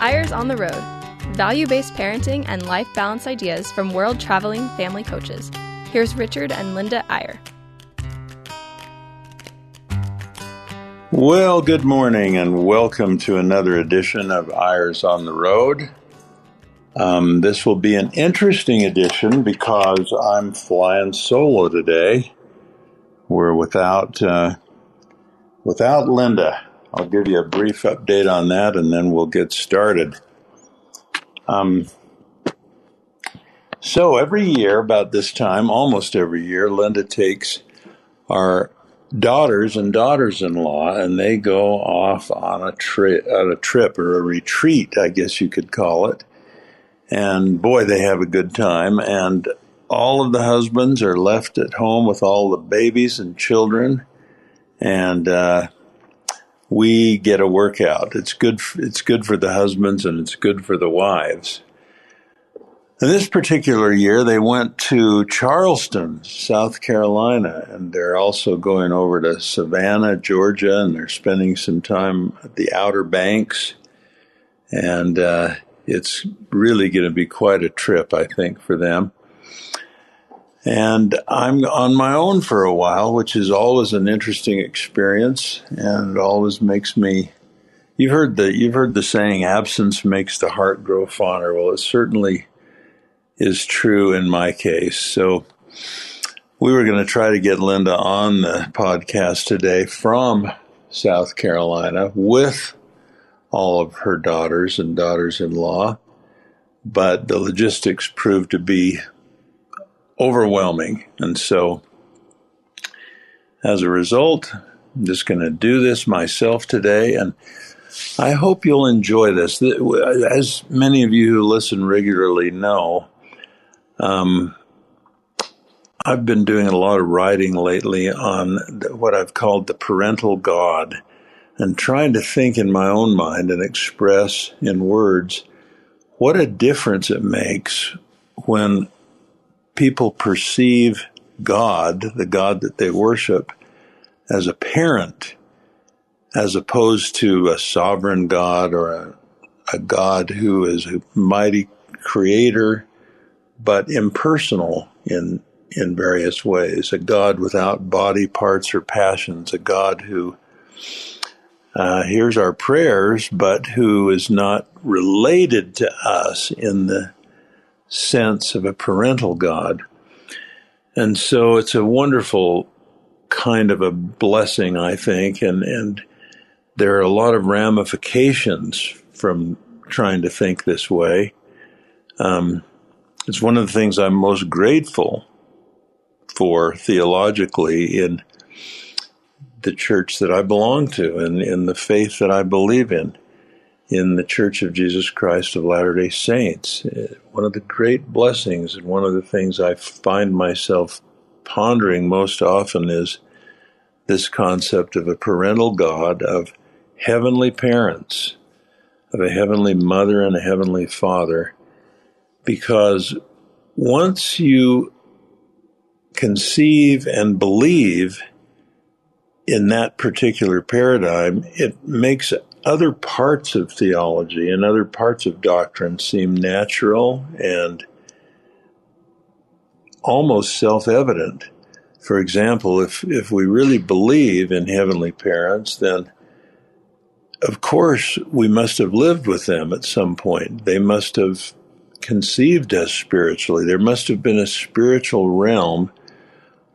Eyres on the Road value based parenting and life balance ideas from world traveling family coaches. Here's Richard and Linda Eyre. Well, good morning and welcome to another edition of Eyres on the Road. Um, this will be an interesting edition because I'm flying solo today. We're without uh, without Linda. I'll give you a brief update on that, and then we'll get started. Um, so every year, about this time, almost every year, Linda takes our daughters and daughters-in-law, and they go off on a trip, on a trip or a retreat, I guess you could call it. And boy, they have a good time. And all of the husbands are left at home with all the babies and children, and uh, we get a workout. It's good. It's good for the husbands and it's good for the wives. And this particular year, they went to Charleston, South Carolina, and they're also going over to Savannah, Georgia, and they're spending some time at the Outer Banks. And uh, it's really going to be quite a trip, I think, for them. And I'm on my own for a while, which is always an interesting experience and always makes me you've heard the you've heard the saying absence makes the heart grow fonder. Well, it certainly is true in my case. So we were going to try to get Linda on the podcast today from South Carolina with all of her daughters and daughters-in-law, but the logistics proved to be overwhelming. And so, as a result, I'm just going to do this myself today. And I hope you'll enjoy this. As many of you who listen regularly know, um, I've been doing a lot of writing lately on what I've called the parental God and trying to think in my own mind and express in words what a difference it makes when people perceive God, the God that they worship, as a parent, as opposed to a sovereign God or a, a God who is a mighty creator, but impersonal in in various ways. A God without body parts or passions. A God who uh, hears our prayers, but who is not related to us in the sense of a parental God. And so it's a wonderful kind of a blessing, I think, and, and there are a lot of ramifications from trying to think this way. Um, it's one of the things I'm most grateful for theologically in the church that I belong to and in the faith that I believe in in the Church of Jesus Christ of Latter day Saints. Uh, one of the great blessings and one of the things I find myself pondering most often is this concept of a parental God, of heavenly parents, of a heavenly mother and a heavenly father, because once you conceive and believe in that particular paradigm, it makes other parts of theology and other parts of doctrine seem natural and almost self evident. For example, if, if we really believe in heavenly parents, then of course we must have lived with them at some point. They must have conceived us spiritually. There must have been a spiritual realm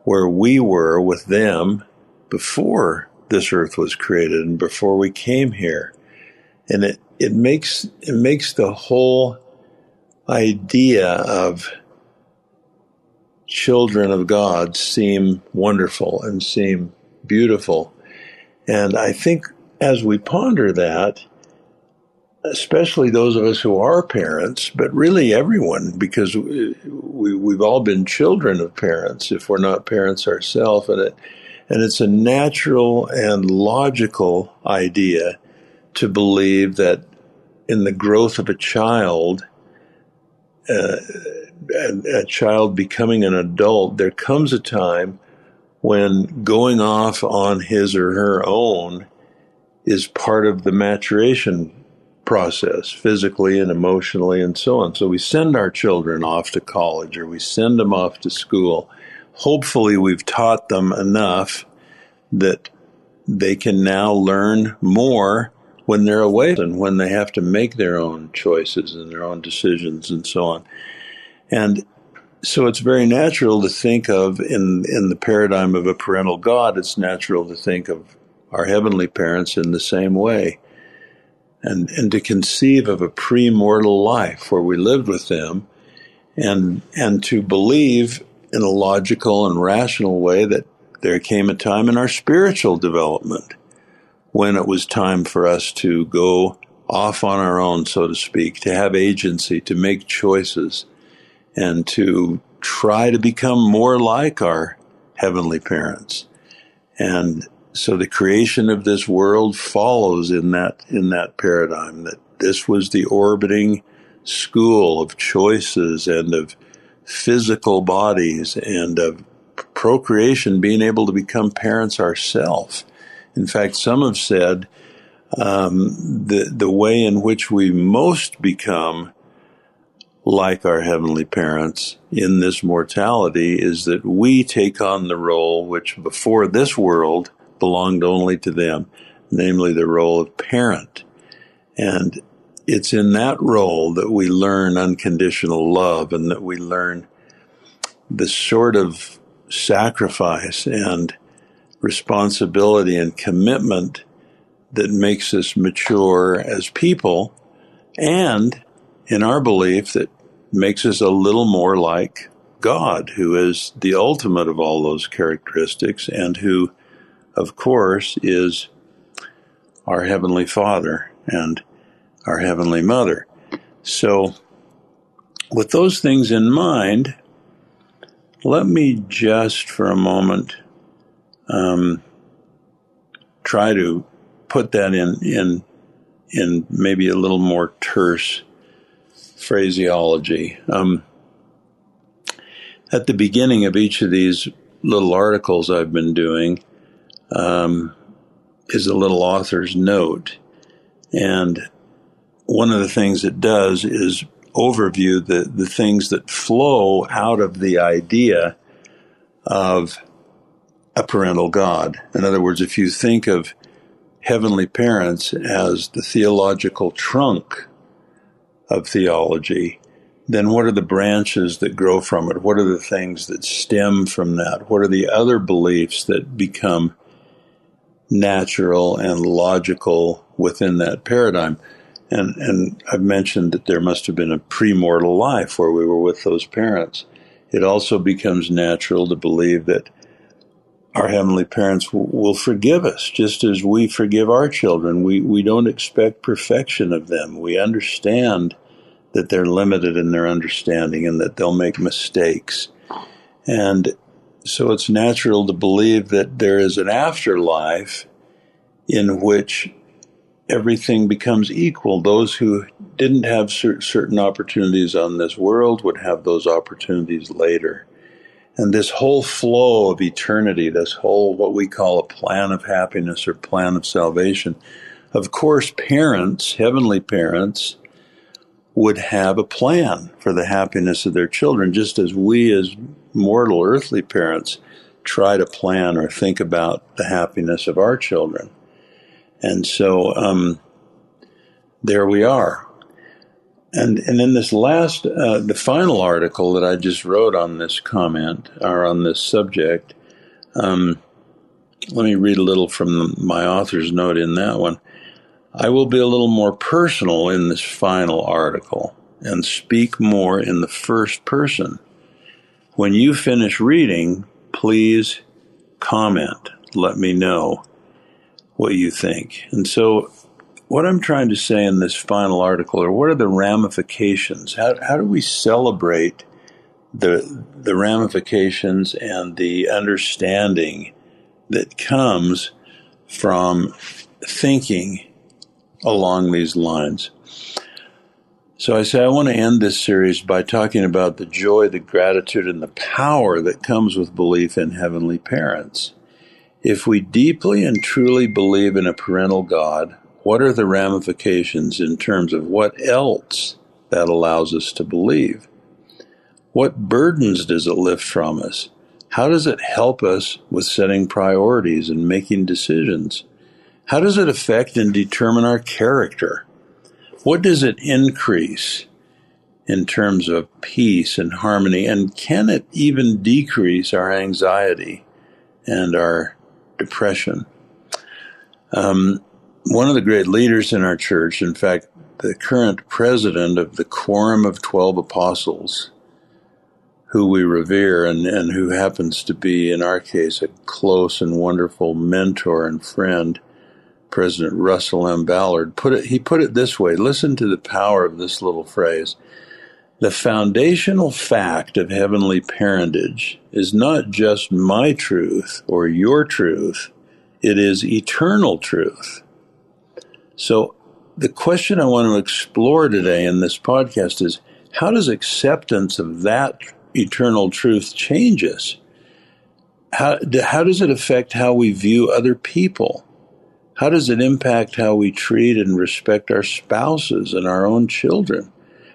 where we were with them before this earth was created and before we came here. And it, it makes it makes the whole idea of children of God seem wonderful and seem beautiful. And I think as we ponder that, especially those of us who are parents, but really everyone, because we, have all been children of parents if we're not parents ourselves. And it, and it's a natural and logical idea to believe that in the growth of a child, uh, a, a child becoming an adult, there comes a time when going off on his or her own is part of the maturation process physically and emotionally and so on. So we send our children off to college or we send them off to school. Hopefully, we've taught them enough that they can now learn more when they're away and when they have to make their own choices and their own decisions and so on. And so it's very natural to think of in in the paradigm of a parental God, it's natural to think of our heavenly parents in the same way. And and to conceive of a pre-mortal life where we lived with them and and to believe in a logical and rational way that there came a time in our spiritual development when it was time for us to go off on our own, so to speak, to have agency, to make choices, and to try to become more like our heavenly parents. And so the creation of this world follows in that in that paradigm that this was the orbiting school of choices and of physical bodies and of procreation being able to become parents ourselves. In fact, some have said um, the the way in which we most become like our heavenly parents in this mortality is that we take on the role which before this world belonged only to them, namely the role of parent. And it's in that role that we learn unconditional love and that we learn the sort of sacrifice and responsibility and commitment that makes us mature as people and in our belief that makes us a little more like God, who is the ultimate of all those characteristics and who, of course, is our Heavenly Father. And our Heavenly Mother. So, with those things in mind, let me just for a moment um, try to put that in in in maybe a little more terse phraseology. Um, at the beginning of each of these little articles I've been doing um, is a little author's note, and one of the things it does is overview the the things that flow out of the idea of a parental God. In other words, if you think of heavenly parents as the theological trunk of theology, then what are the branches that grow from it? What are the things that stem from that? What are the other beliefs that become natural and logical within that paradigm? And, and I've mentioned that there must have been a premortal life where we were with those parents. It also becomes natural to believe that our heavenly parents will, will forgive us just as we forgive our children. We, we don't expect perfection of them. We understand that they're limited in their understanding and that they'll make mistakes. And so it's natural to believe that there is an afterlife in which everything becomes equal. Those who didn't have certain opportunities on this world would have those opportunities later. And this whole flow of eternity, this whole what we call a plan of happiness or plan of salvation, of course, parents, heavenly parents, would have a plan for the happiness of their children, just as we, as mortal earthly parents, try to plan or think about the happiness of our children. And so um, there we are. And and then this last, uh, the final article that I just wrote on this comment or on this subject. Um, let me read a little from the, my author's note in that one. I will be a little more personal in this final article and speak more in the first person. When you finish reading, please comment. Let me know what you think. And so, what I'm trying to say in this final article or what are the ramifications? How, how do we celebrate the, the ramifications and the understanding that comes from thinking along these lines. So I say I want to end this series by talking about the joy, the gratitude, and the power that comes with belief in heavenly parents. If we deeply and truly believe in a parental God, what are the ramifications in terms of what else that allows us to believe? What burdens does it lift from us? How does it help us with setting priorities and making decisions? How does it affect and determine our character? What does it increase in terms of peace and harmony? And can it even decrease our anxiety and our depression? Um, one of the great leaders in our church, in fact, the current president of the Quorum of Twelve Apostles, who we revere and, and who happens to be, in our case, a close and wonderful mentor and friend, President Russell M. Ballard, put it, he put it this way listen to the power of this little phrase. The foundational fact of heavenly parentage is not just my truth or your truth, it is eternal truth. So, the question I want to explore today in this podcast is how does acceptance of that eternal truth change us? How, how does it affect how we view other people? How does it impact how we treat and respect our spouses and our own children?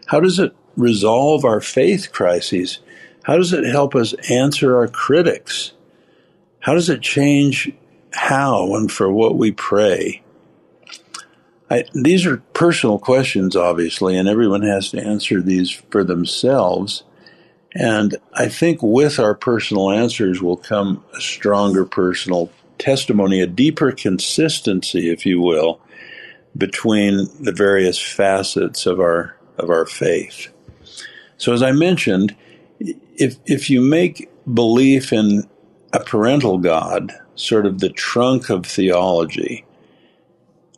How does it resolve our faith crises? How does it help us answer our critics? How does it change how and for what we pray? I, these are personal questions, obviously, and everyone has to answer these for themselves. And I think with our personal answers will come a stronger personal testimony, a deeper consistency, if you will, between the various facets of our of our faith. So as I mentioned, if if you make belief in a parental God sort of the trunk of theology,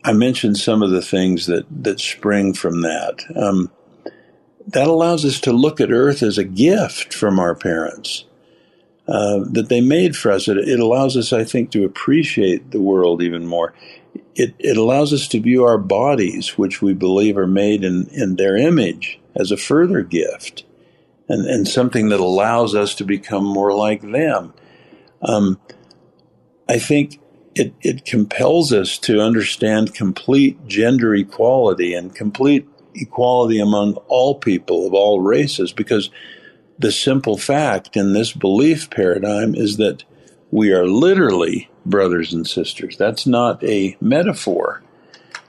I mentioned some of the things that that spring from that. Um, that allows us to look at earth as a gift from our parents uh, that they made for us. It, it, allows us, I think, to appreciate the world even more. It, it allows us to view our bodies, which we believe are made in, in their image, as a further gift and, and something that allows us to become more like them. Um, I think it, it compels us to understand complete gender equality and complete equality among all people of all races because the simple fact in this belief paradigm is that we are literally brothers and sisters. That's not a metaphor.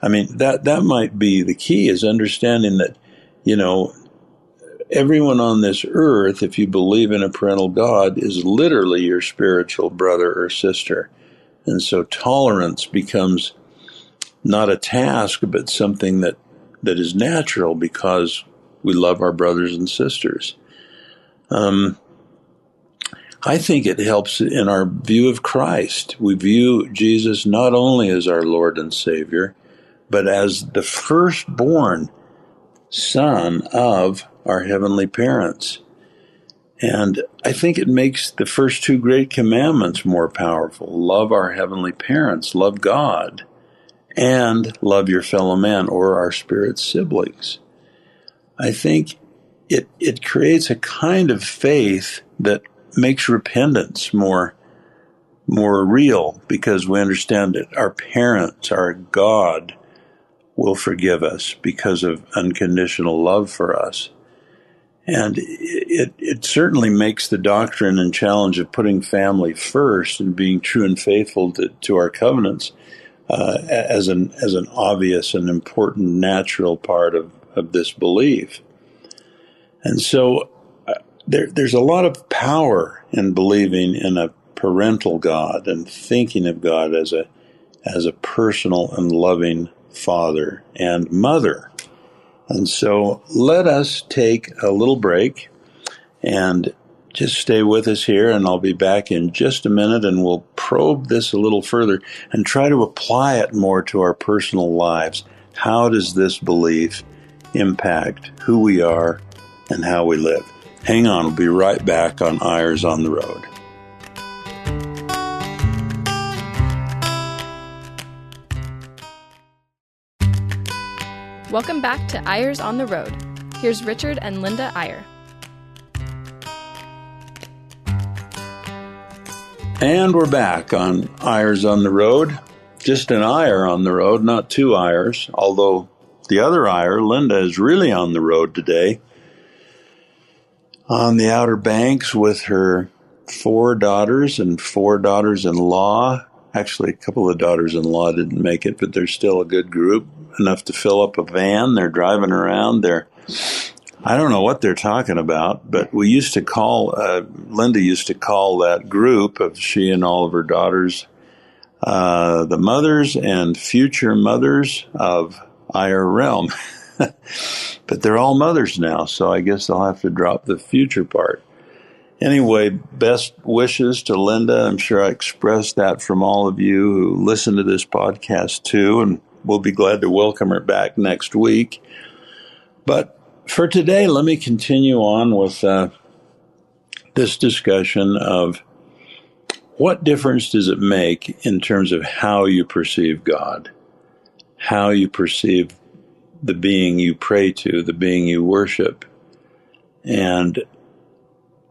I mean, that, that might be the key is understanding that, you know, everyone on this earth, if you believe in a parental God, is literally your spiritual brother or sister. And so tolerance becomes not a task, but something that that is natural because we love our brothers and sisters. Um, I think it helps in our view of Christ. We view Jesus not only as our Lord and Savior, but as the firstborn son of our heavenly parents. And I think it makes the first two great commandments more powerful love our heavenly parents, love God, and love your fellow man or our spirit siblings. I think it, it creates a kind of faith that makes repentance more more real because we understand that our parents, our God, will forgive us because of unconditional love for us. And it, it certainly makes the doctrine and challenge of putting family first and being true and faithful to, to our covenants uh, as an as an obvious and important natural part of, of this belief. And so there, there's a lot of power in believing in a parental God and thinking of God as a as a personal and loving father and mother. And so let us take a little break and just stay with us here, and I'll be back in just a minute, and we'll probe this a little further and try to apply it more to our personal lives. How does this belief impact who we are and how we live? Hang on, we'll be right back on Eyres on the Road. Welcome back to Eyres on the Road. Here's Richard and Linda Eyre. And we're back on Eyres on the Road. just an Eyre on the road, not two Eyres, although the other Eyre, Linda, is really on the road today on the Outer Banks with her four daughters and four daughters in law. Actually, a couple of daughters in law didn't make it, but they're still a good group, enough to fill up a van. They're driving around. They're I don't know what they're talking about, but we used to call, uh, Linda used to call that group of she and all of her daughters, uh, the mothers and future mothers of Eyre Realm. but they're all mothers now, so I guess I'll have to drop the future part. Anyway, best wishes to Linda. I'm sure I expressed that from all of you who listen to this podcast too, and we'll be glad to welcome her back next week. But for today, let me continue on with uh, this discussion of what difference does it make in terms of how you perceive God, how you perceive the being you pray to, the being you worship. And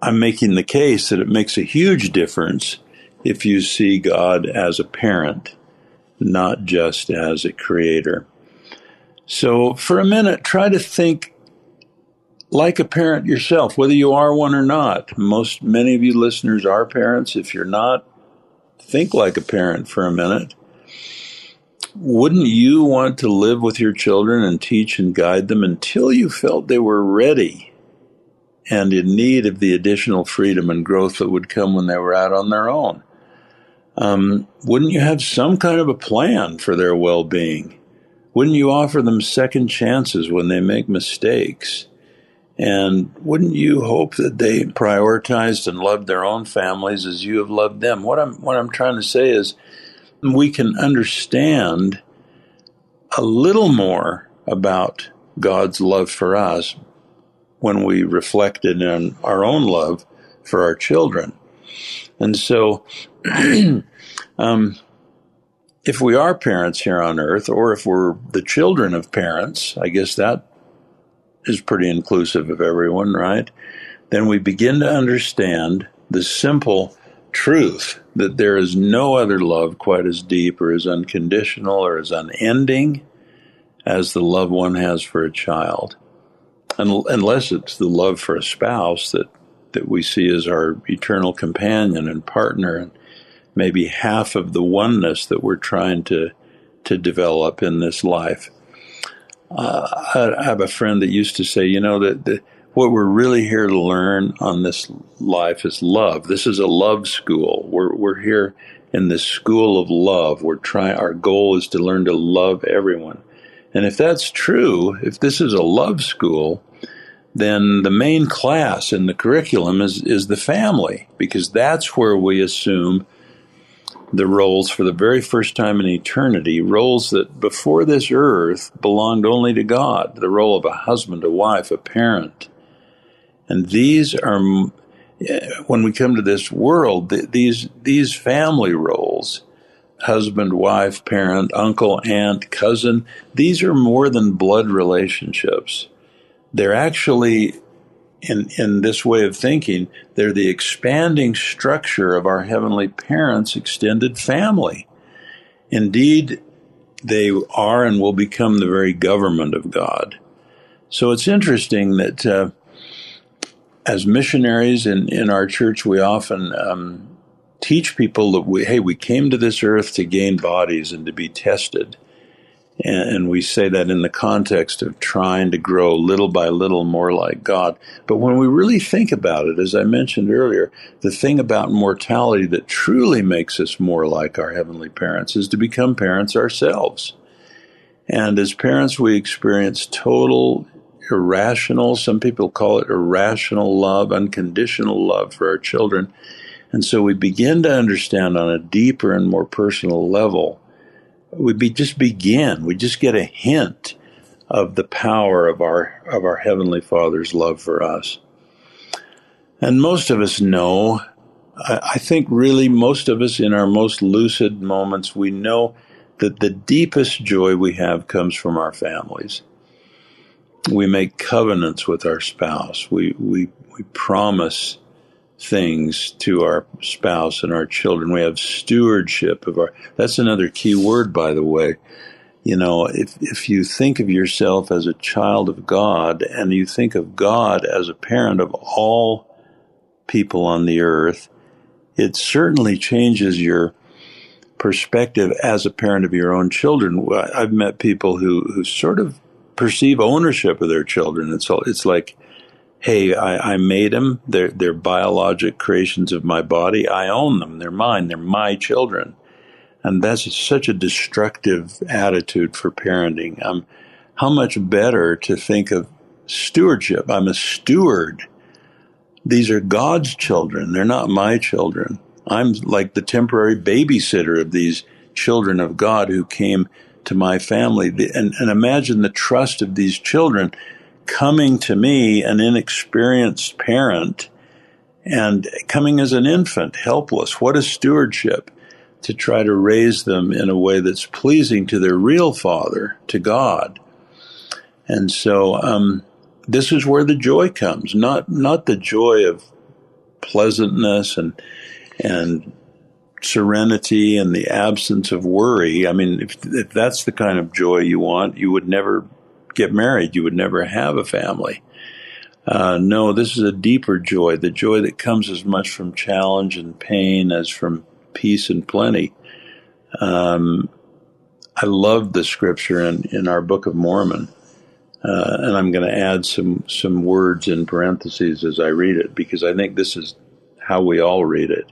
I'm making the case that it makes a huge difference if you see God as a parent, not just as a creator. So, for a minute, try to think like a parent yourself, whether you are one or not. Most, many of you listeners are parents. If you're not, think like a parent for a minute. Wouldn't you want to live with your children and teach and guide them until you felt they were ready and in need of the additional freedom and growth that would come when they were out on their own? Um, wouldn't you have some kind of a plan for their well being? Wouldn't you offer them second chances when they make mistakes? And wouldn't you hope that they prioritized and loved their own families as you have loved them? What I'm what I'm trying to say is we can understand a little more about God's love for us when we reflected on our own love for our children. And so um, if we are parents here on earth, or if we're the children of parents, I guess that is pretty inclusive of everyone, right? Then we begin to understand the simple truth that there is no other love quite as deep or as unconditional or as unending as the love one has for a child. unless it's the love for a spouse that, that we see as our eternal companion and partner and maybe half of the oneness that we're trying to, to develop in this life. Uh, I have a friend that used to say, you know, that, that what we're really here to learn on this life is love. This is a love school. We're we're here in this school of love. We're trying. Our goal is to learn to love everyone. And if that's true, if this is a love school, then the main class in the curriculum is is the family because that's where we assume the roles for the very first time in eternity, roles that before this earth belonged only to God, the role of a husband, a wife, a parent. And these are, when we come to this world, these, these family roles, husband, wife, parent, uncle, aunt, cousin, these are more than blood relationships. They're actually in, in this way of thinking, they're the expanding structure of our Heavenly Parents' extended family. Indeed, they are and will become the very government of God. So it's interesting that uh, as missionaries in, in our church, we often um, teach people that we, hey, we came to this earth to gain bodies and to be tested. And we say that in the context of trying to grow little by little more like God. But when we really think about it, as I mentioned earlier, the thing about mortality that truly makes us more like our heavenly parents is to become parents ourselves. And as parents, we experience total irrational, some people call it irrational love, unconditional love for our children. And so we begin to understand on a deeper and more personal level we be, just begin. We just get a hint of the power of our of our heavenly Father's love for us. And most of us know. I, I think really most of us in our most lucid moments we know that the deepest joy we have comes from our families. We make covenants with our spouse. We we we promise things to our spouse and our children. We have stewardship of our. That's another key word, by the way. You know, if if you think of yourself as a child of God and you think of God as a parent of all people on the earth, it certainly changes your perspective as a parent of your own children. I've met people who who sort of perceive ownership of their children. It's it's like hey, I, I, made them. They're, they're biologic creations of my body. I own them. They're mine. They're my children. And that's such a destructive attitude for parenting. Um, how much better to think of stewardship? I'm a steward. These are God's children. They're not my children. I'm like the temporary babysitter of these children of God who came to my family. And, and imagine the trust of these children coming to me, an inexperienced parent, and coming as an infant, helpless. What is stewardship? To try to raise them in a way that's pleasing to their real father, to God. And so, um, this is where the joy comes, not not the joy of pleasantness and and serenity and the absence of worry. I mean, if, if that's the kind of joy you want, you would never get married, you would never have a family. Uh, no, this is a deeper joy, the joy that comes as much from challenge and pain as from peace and plenty. Um, I love the scripture in, in our Book of Mormon. Uh, and I'm going to add some, some words in parentheses as I read it because I think this is how we all read it.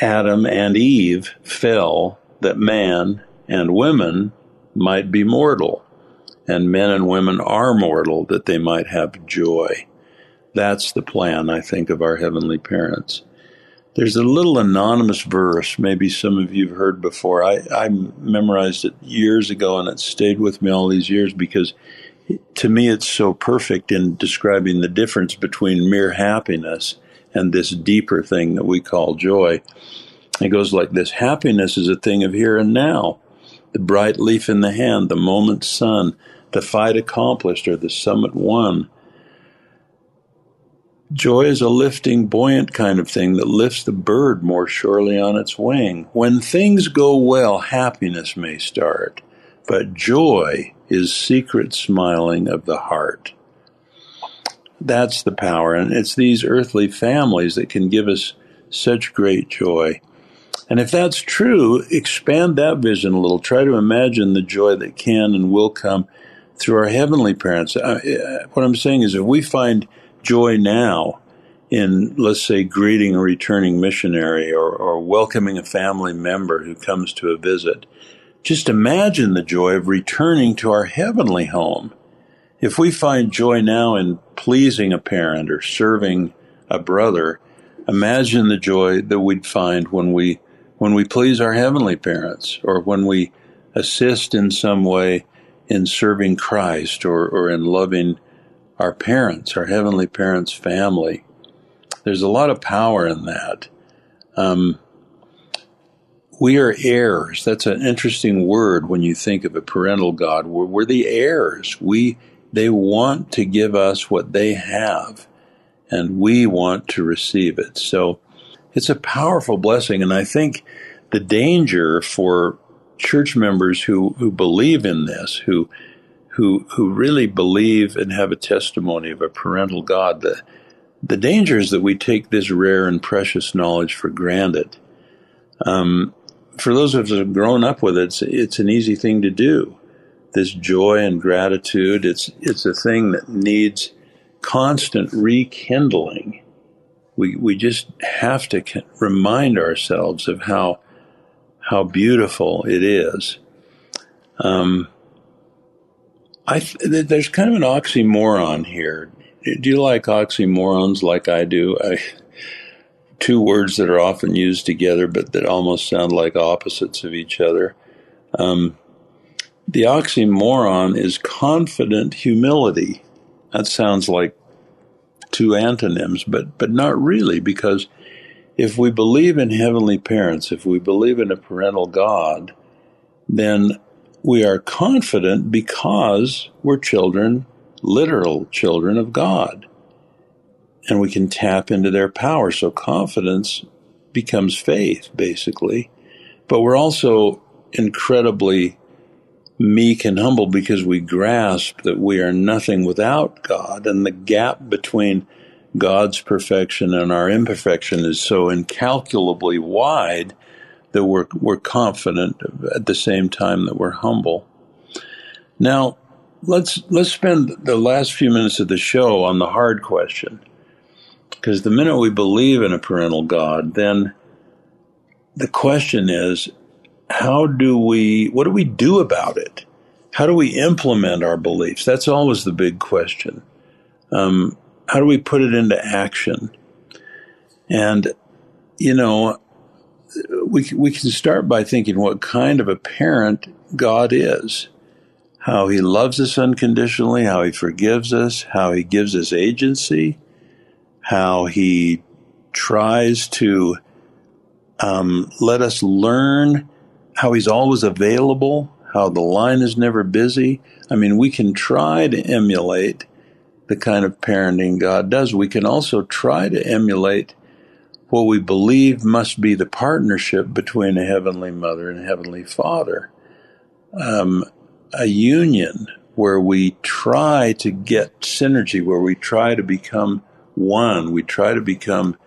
Adam and Eve fell that man and women might be mortal and men and women are mortal that they might have joy. That's the plan, I think, of our heavenly parents. There's a little anonymous verse, maybe some of you have heard before. I, I memorized it years ago and it stayed with me all these years because to me it's so perfect in describing the difference between mere happiness and this deeper thing that we call joy. It goes like this Happiness is a thing of here and now, the bright leaf in the hand, the moment's sun, the fight accomplished or the summit won. Joy is a lifting, buoyant kind of thing that lifts the bird more surely on its wing. When things go well, happiness may start, but joy is secret smiling of the heart. That's the power, and it's these earthly families that can give us such great joy. And if that's true, expand that vision a little. Try to imagine the joy that can and will come through our heavenly parents. What I'm saying is, if we find joy now in, let's say, greeting a returning missionary or, or welcoming a family member who comes to a visit, just imagine the joy of returning to our heavenly home. If we find joy now in pleasing a parent or serving a brother, imagine the joy that we'd find when we when we please our heavenly parents or when we assist in some way in serving Christ or, or in loving our parents, our heavenly parents' family. There's a lot of power in that. Um, we are heirs. That's an interesting word when you think of a parental God. We're, we're the heirs. We they want to give us what they have, and we want to receive it. So it's a powerful blessing, and I think the danger for church members who, who believe in this, who who who really believe and have a testimony of a parental God, the the danger is that we take this rare and precious knowledge for granted. Um, for those of us who have grown up with it, it's, it's an easy thing to do. This joy and gratitude, it's it's a thing that needs constant rekindling. We we just have to remind ourselves of how how beautiful it is. Um, I th- there's kind of an oxymoron here. Do you like oxymorons like I do? I, two words that are often used together, but that almost sound like opposites of each other. Um, the oxymoron is confident humility. That sounds like two antonyms, but but not really, because if we believe in heavenly parents, if we believe in a parental God, then we are confident because we're children, literal children of God. and we can tap into their power. So confidence becomes faith, basically. But we're also incredibly meek and humble because we grasp that we are nothing without God, and the gap between God's perfection and our imperfection is so incalculably wide that we're we're confident at the same time that we're humble. Now, let's let's spend the last few minutes of the show on the hard question. Because the minute we believe in a parental God, then the question is how do we what do we do about it? How do we implement our beliefs? That's always the big question. Um, how do we put it into action? And you know, we we can start by thinking what kind of a parent God is, how He loves us unconditionally, how He forgives us, how He gives us agency, how He tries to um, let us learn, how He's always available, how the line is never busy. I mean, we can try to emulate the kind of parenting God does. We can also try to emulate what we believe must be the partnership between a heavenly mother and a heavenly father. Um, a union where we try to get synergy, where we try to become one, we try to become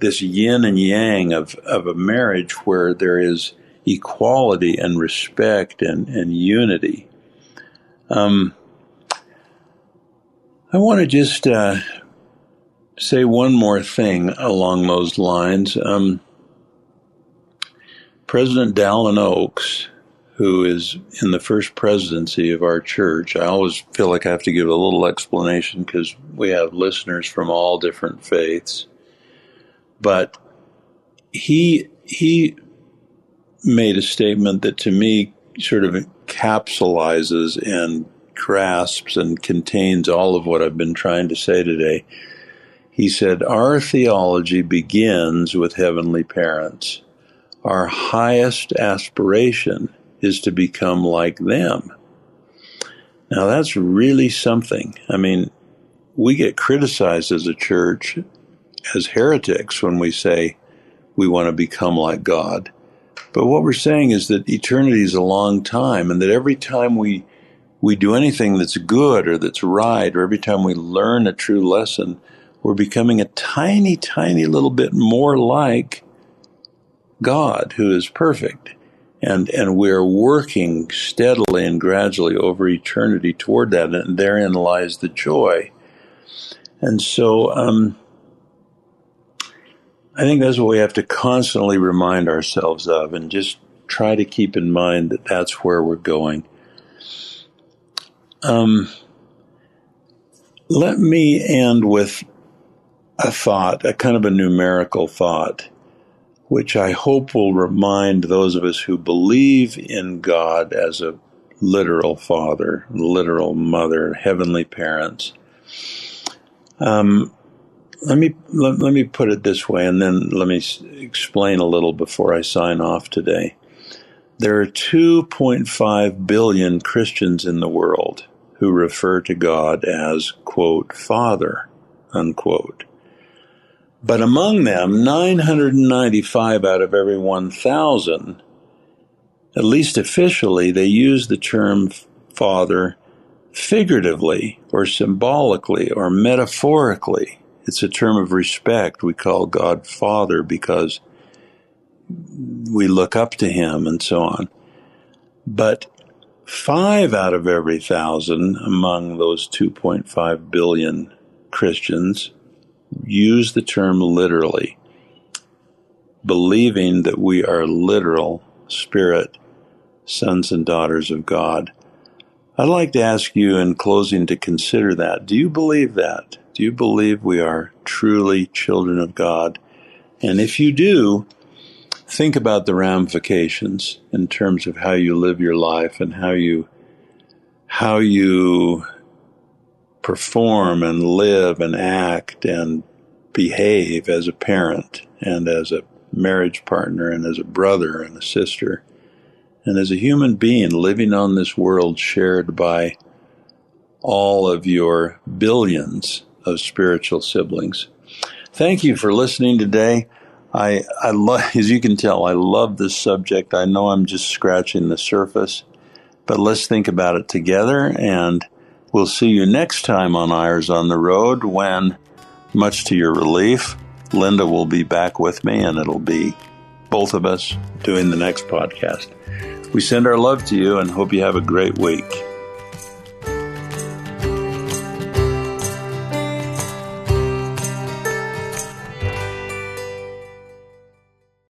this yin and yang of, of a marriage where there is equality and respect and, and unity. Um, I want to just uh, say one more thing along those lines. Um, President Dallin Oaks, who is in the first presidency of our church, I always feel like I have to give a little explanation because we have listeners from all different faiths. But he he made a statement that to me sort of capsulizes and grasps and contains all of what I've been trying to say today. He said, Our theology begins with heavenly parents. Our highest aspiration is to become like them. Now, that's really something. I mean, we get criticized as a church as heretics when we say we want to become like God. But what we're saying is that eternity is a long time, and that every time we we do anything that's good or that's right, or every time we learn a true lesson, we're becoming a tiny, tiny little bit more like God, who is perfect. And, and we're working steadily and gradually over eternity toward that, and therein lies the joy. And so, um, I think that's what we have to constantly remind ourselves of, and just try to keep in mind that that's where we're going. Um, let me end with a thought, a kind of a numerical thought, which I hope will remind those of us who believe in God as a literal father, literal mother, heavenly parents. Um, let me let, let me put it this way, and then let me explain a little before I sign off today. There are 2.5 billion Christians in the world who refer to God as, quote, Father, unquote. But among them, 995 out of every 1,000, at least officially, they use the term Father figuratively or symbolically or metaphorically. It's a term of respect. We call God Father because we look up to Him and so on. But five out of every thousand among those 2.5 billion Christians use the term literally, believing that we are literal spirit sons and daughters of God. I'd like to ask you in closing to consider that. Do you believe that? Do you believe we are truly children of God? And if you do, think about the ramifications in terms of how you live your life and how you how you perform and live and act and behave as a parent and as a marriage partner and as a brother and a sister and as a human being living on this world shared by all of your billions of spiritual siblings. Thank you for listening today. I, I love, as you can tell, I love this subject. I know I'm just scratching the surface, but let's think about it together. And we'll see you next time on Eyres on the Road when, much to your relief, Linda will be back with me and it'll be both of us doing the next podcast. We send our love to you and hope you have a great week.